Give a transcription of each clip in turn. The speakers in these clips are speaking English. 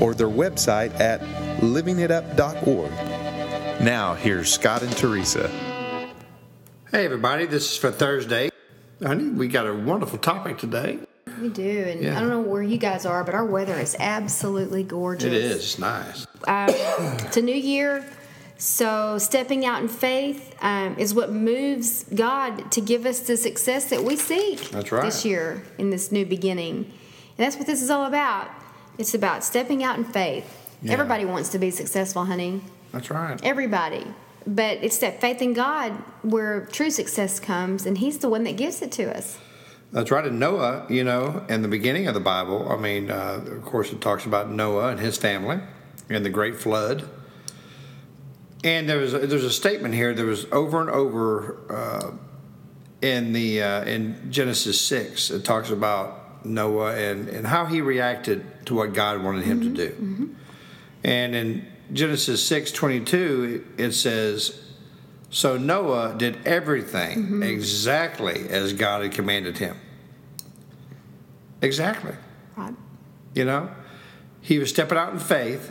or their website at livingitup.org. Now, here's Scott and Teresa. Hey, everybody, this is for Thursday. Honey, we got a wonderful topic today. We do, and Yeah. I don't know where you guys are, but our weather is absolutely gorgeous. It is it's nice. Um, it's a new year, so stepping out in faith um, is what moves God to give us the success that we seek. That's right. This year in this new beginning, and that's what this is all about. It's about stepping out in faith. Yeah. Everybody wants to be successful, honey. That's right. Everybody. But it's that faith in God where true success comes, and He's the one that gives it to us. That's right. And Noah, you know, in the beginning of the Bible, I mean, uh, of course, it talks about Noah and his family and the great flood. And there was a, there's a statement here. There was over and over uh, in the uh, in Genesis six. It talks about Noah and and how he reacted to what God wanted him to mm-hmm. do. Mm-hmm. And in Genesis six twenty two, it says, "So Noah did everything mm-hmm. exactly as God had commanded him." Exactly. Right? You know, he was stepping out in faith,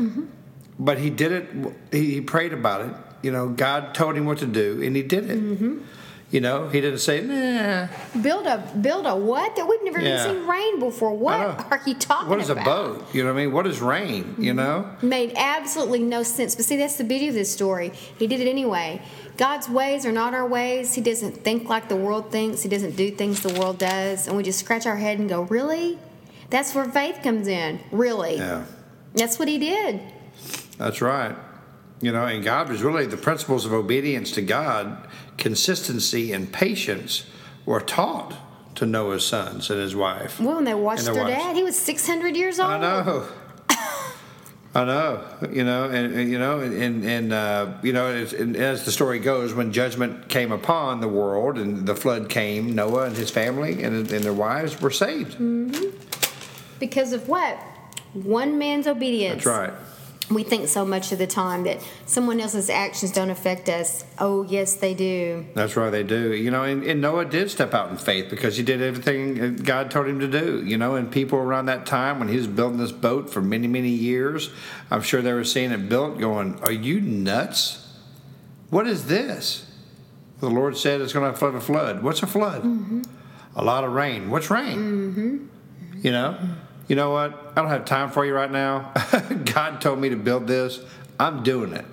but he did it. He, he prayed about it. You know, God told him what to do, and he did it. You know, he didn't say, "Nah." Build a build a what that we've never Yeah. even seen rain before. What are you talking about? What is about? a boat? You know what I mean? What is rain? You mm-hmm. know? Made absolutely no sense. But see, that's the beauty of this story. He did it anyway. God's ways are not our ways. He doesn't think like the world thinks. He doesn't do things the world does. And we just scratch our head and go, really? That's where faith comes in. Really? Yeah, That's what he did. that's right. You know, and God was really the principles of obedience to God, consistency and patience were taught to Noah's sons and his wife. Well, when they watched their their dad, he was 600 years old. I know. I know, you know, and, and, you know, and and uh, you know, as, and as the story goes, when judgment came upon the world and the flood came, Noah and his family and, and their wives were saved. Because of what? One man's obedience. That's right. We think so much of the time that someone else's actions don't affect us. Oh, yes, they do. That's right, they do. You know, and, and Noah did step out in faith because he did everything God told him to do. You know, and people around that time when he was building this boat for many, many years, I'm sure they were seeing it built going, Are you nuts? What is this? The Lord said it's going to flood a flood. What's a flood? Mm-hmm. A lot of rain. What's rain? Mm-hmm. You know? Mm-hmm. You know what? I don't have time for you right now. God told me to build this. I'm doing it.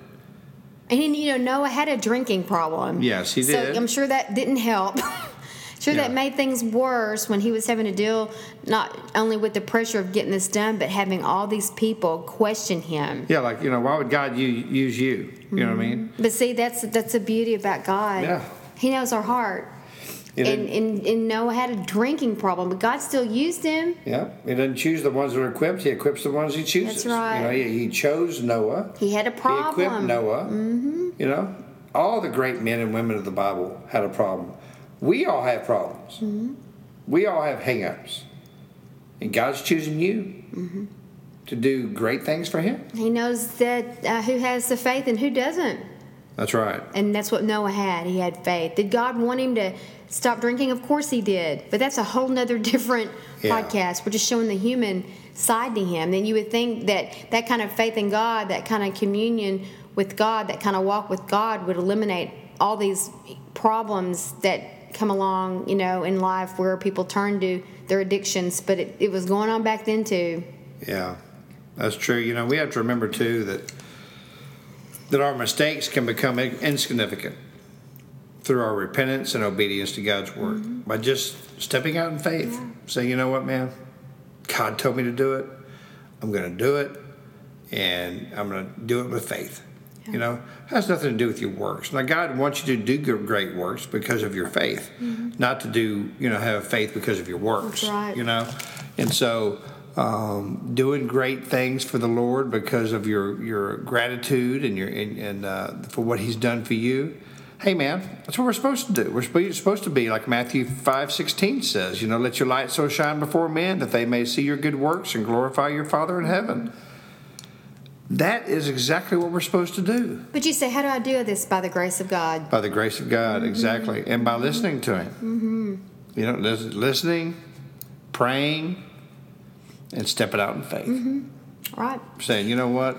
And you know, Noah had a drinking problem. Yes, he did. So. I'm sure that didn't help. sure, that made things worse when he was having to deal not only with the pressure of getting this done, but having all these people question him. Yeah, like, you know, why would God use you? You know what I mean? But see, that's that's the beauty about God. Yeah. He knows our heart. And, and and Noah had a drinking problem, but God still used him. Yeah, he doesn't choose the ones that are equipped. He equips the ones he chooses. That's right. You know, he, he chose Noah. He had a problem. He equipped Noah. Mm-hmm. You know, all the great men and women of the Bible had a problem. We all have problems. Mm-hmm. We all have hang-ups. And God's choosing you Mm-hmm. to do great things for Him. He knows that uh, who has the faith and who doesn't. That's right. And that's what Noah had. He had faith. Did God want him to stop drinking? Of course he did. But that's a whole nother different Yeah. podcast. We're just showing the human side to him. Then you would think that that kind of faith in God, that kind of communion with God, that kind of walk with God would eliminate all these problems that come along, you know, in life where people turn to their addictions. But it, it was going on back then too. Yeah, that's true. You know, we have to remember too that that our mistakes can become insignificant through our repentance and obedience to God's word mm-hmm. by just stepping out in faith, saying, "You know what, man? God told me to do it. I'm going to do it, and I'm going to do it with faith." You know, it has nothing to do with your works. Now, God wants you to do great works because of your faith, mm-hmm. not to do, you know, have faith because of your works. Right. You know, and so um, doing great things for the Lord because of your your gratitude and your and, and uh, for what He's done for you. Hey man, that's what we're supposed to do. We're supposed to be like Matthew five sixteen says. You know, let your light so shine before men that they may see your good works and glorify your Father in heaven. That is exactly what we're supposed to do But you say, how do I do this? By the grace of God. by the grace of God, exactly, and by listening to Him. Mm-hmm. You know, listening, praying, and stepping out in faith. Mm-hmm. Right. Saying, you know what?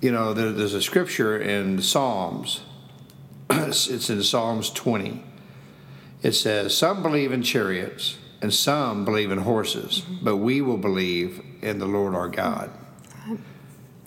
You know, there, there's a scripture in the Psalms. it's in Psalms 20. It says, "Some believe in chariots, and some believe in horses, mm-hmm. but we will believe in the Lord our God."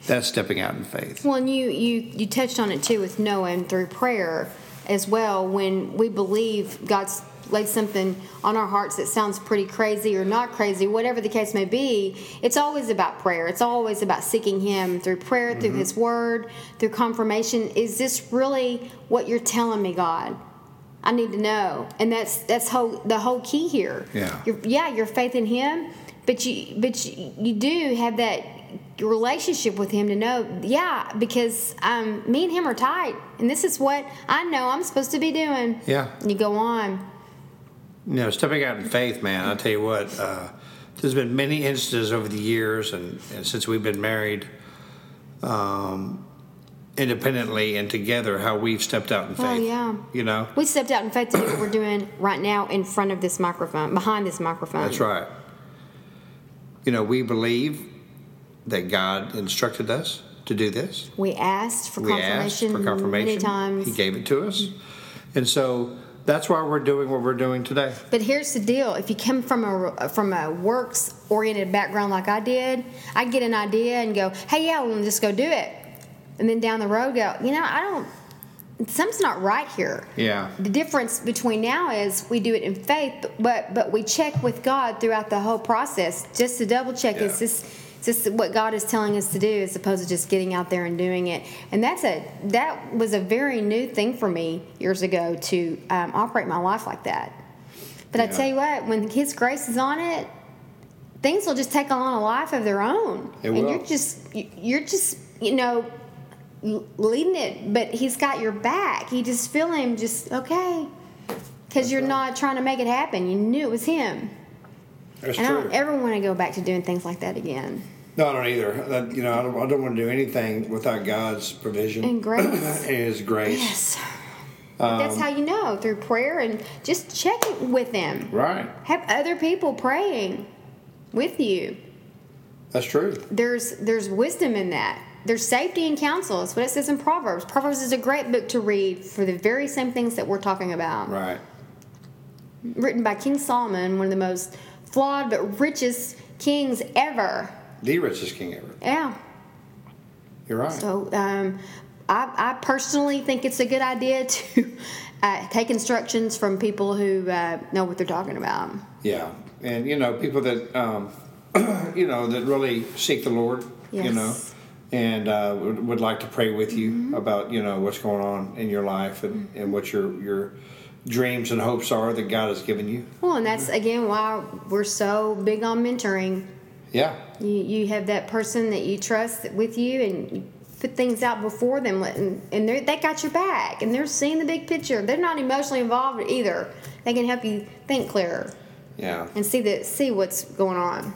That's stepping out in faith. Well, and you, you, you touched on it too with Noah and through prayer as well. When we believe God's laid something on our hearts that sounds pretty crazy or not crazy, whatever the case may be, it's always about prayer. It's always about seeking Him through prayer, through mm-hmm. His Word, through confirmation. Is this really what you're telling me, God? I need to know, and that's that's whole the whole key here. Yeah. Your, yeah, your faith in Him, but you but you, you do have that relationship with Him to know. Yeah, because um, me and Him are tight, and this is what I know I'm supposed to be doing. Yeah. And you go on. You know, stepping out in faith, man. I'll tell you what, uh, there's been many instances over the years, and, and since we've been married, um, independently and together, how we've stepped out in faith. Oh, yeah. You know, We stepped out in faith to do what we're doing right now in front of this microphone, behind this microphone. that's right. You know, we believe that God instructed us to do this. We asked for we asked confirmation, for confirmation. many times. He gave it to us, and so that's why we're doing what we're doing today. But here's the deal: if you come from a from a works oriented background like I did, I get an idea and go, "Hey, yeah, well, just go do it," and then down the road go, "You know, I don't. Something's not right here." Yeah. The difference between now is we do it in faith, but but, but we check with God throughout the whole process just to double check Yeah. is this this what God is telling us to do as opposed to just getting out there and doing it. And that's a that was a very new thing for me years ago to um, operate my life like that. But I tell you what, when His grace is on it, things will just take on a life of their own, It and will. you're just you- you're just you know leading it, but he's got your back. You just feel him just okay. Because you're right. not trying to make it happen. You knew it was him. That's And I don't ever want to go back to doing things like that again. No, I don't either. That, you know, I don't, I don't want to do anything without God's provision And grace. and His grace. Yes. Um, That's how you know through prayer and just checking with them. Right. Have other people praying with you. That's true. There's there's wisdom in that. There's safety in counsel. That's what it says in Proverbs. Proverbs is a great book to read for the very same things that we're talking about. Right. written by King Solomon, one of the most flawed but richest kings ever. The richest king ever. Yeah. You're right. So um, I, I personally think it's a good idea to uh, take instructions from people who uh, know what they're talking about. yeah. And, you know, people that, um, you know, that really seek the Lord, Yes. you know, and uh, would, would like to pray with you Mm-hmm. about, you know, what's going on in your life and, and what your, your dreams and hopes are that God has given you. Well, and that's again why we're so big on mentoring. Yeah. You, you have that person that you trust with you and you put things out before them and, and they got your back and they're seeing the big picture. They're not emotionally involved either. They can help you think clearer Yeah. and see the see what's going on.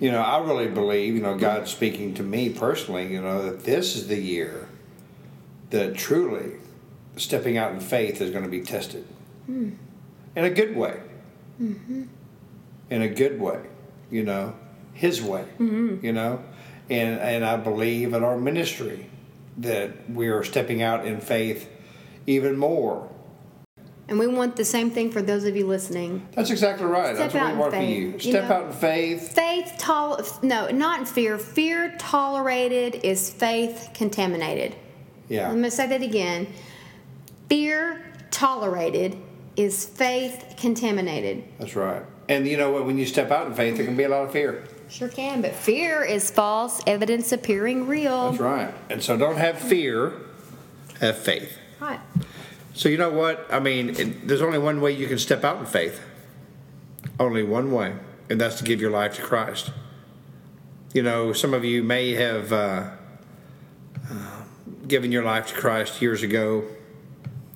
You know, I really believe, you know, God's speaking to me personally, you know, that this is the year that truly stepping out in faith is going to be tested. Hmm. In a good way. Mm-hmm. In a good way, you know, His way, mm-hmm. you know. And, and I believe in our ministry that we are stepping out in faith even more. And we want the same thing for those of you listening. That's exactly right. Step That's what out we in want for faith, you. you Step know. out in faith. Faith tol no, not in fear. Fear tolerated is faith contaminated. Yeah. I'm gonna say that again. Fear tolerated is faith contaminated. That's right. And you know what? When you step out in faith, there can be a lot of fear. Sure can, but fear is false evidence appearing real. That's right. And so don't have fear, have faith. Right. So you know what? I mean, it, there's only one way you can step out in faith. Only one way. and that's to give your life to Christ. You know, some of you may have uh, uh, given your life to Christ years ago,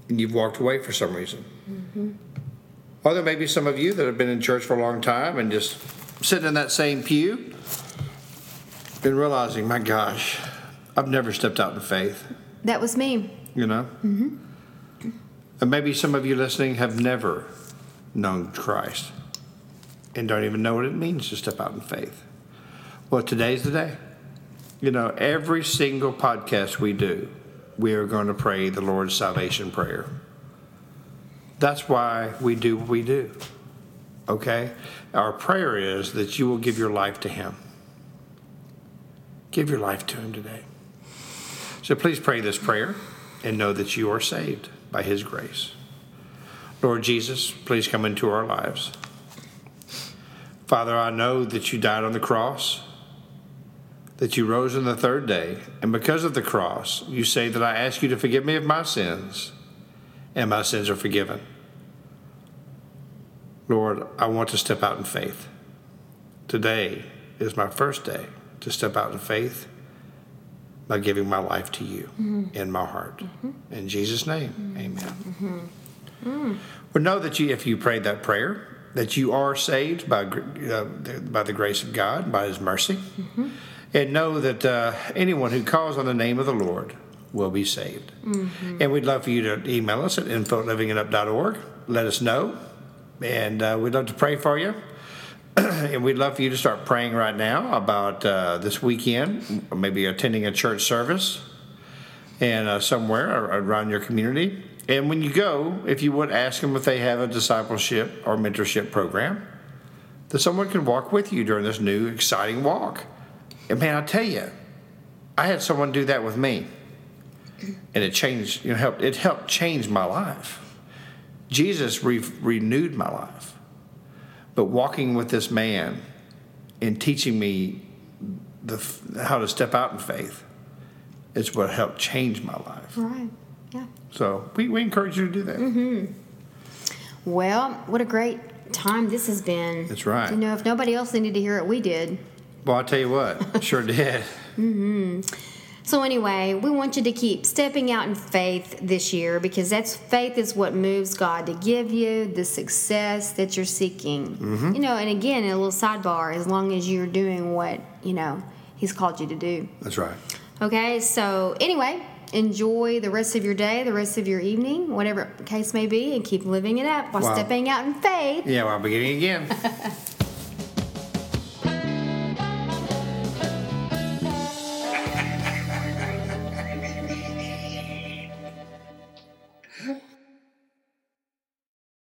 and you've walked away for some reason. Mm-hmm. Or there may be some of you that have been in church for a long time and just sitting in that same pew and realizing, my gosh, I've never stepped out in faith. That was me. You know? Mm-hmm. And maybe some of you listening have never known Christ and don't even know what it means to step out in faith. Well, today's the day. You know, every single podcast we do, we are going to pray the Lord's salvation prayer. That's why we do what we do. Okay? Our prayer is that you will give your life to Him. Give your life to Him today. So please pray this prayer and know that you are saved by His grace. Lord Jesus, please come into our lives. Father, I know that you died on the cross, that you rose on the third day, and because of the cross, you say that I ask you to forgive me of my sins, and my sins are forgiven. Lord, I want to step out in faith. Today is my first day to step out in faith by giving my life to you mm-hmm. in my heart. Mm-hmm. In Jesus' name, mm-hmm. amen. Mm. Well, know that you, if you prayed that prayer, that you are saved by uh, by the grace of God, by His mercy, mm-hmm. And know that uh, anyone who calls on the name of the Lord will be saved. Mm-hmm. And we'd love for you to email us at info at Let us know, and uh, we'd love to pray for you. and we'd love for you to start praying right now about uh, this weekend, maybe attending a church service and uh, somewhere around your community. And when you go, if you would ask them if they have a discipleship or mentorship program, that someone can walk with you during this new exciting walk. And man, I tell you, I had someone do that with me, and it changed. You know, helped it helped change my life. Jesus re- renewed my life. But walking with this man and teaching me the, how to step out in faith is what helped change my life. Right. Yeah. So we, we encourage you to do that. Mm-hmm. Well, what a great time this has been. That's right. You know, if nobody else needed to hear it, we did. Well, I'll tell you what, sure did. Mm-hmm. So anyway, we want you to keep stepping out in faith this year because that's faith is what moves God to give you the success that you're seeking. Mm-hmm. You know, and again, a little sidebar, as long as you're doing what, you know, he's called you to do. That's right. Okay, so anyway, enjoy the rest of your day, the rest of your evening, whatever case may be, and keep living it up while stepping out in faith. Yeah, well, beginning again.